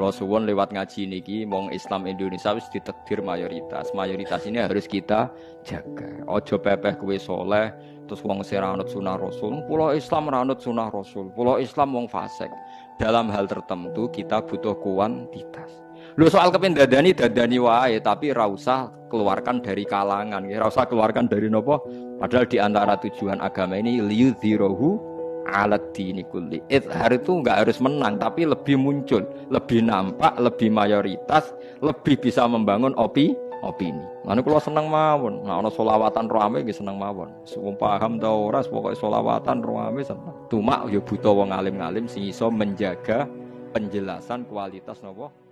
Kalau suwon lewat ngaji niki mong Islam Indonesia wis ditakdir mayoritas. Mayoritas ini harus kita jaga. Ojo pepeh kue soleh terus wong seranut sunah Rasul. Pulau Islam ranut sunah Rasul. Pulau Islam wong fasik. Dalam hal tertentu kita butuh kuantitas. Lu soal kepen dadani dadani wae tapi ra usah keluarkan dari kalangan, ya. ra usah keluarkan dari nopo. Padahal di antara tujuan agama ini liyudhirohu alat dini kulli. Izhar itu enggak harus menang, tapi lebih muncul, lebih nampak, lebih mayoritas, lebih bisa membangun opi opini. Mana kalau senang mawon, nah ono solawatan rame gitu senang mawon. Semua paham tau ora, pokoknya solawatan rame senang. Cuma ya butuh wong alim-alim sing iso menjaga penjelasan kualitas nopo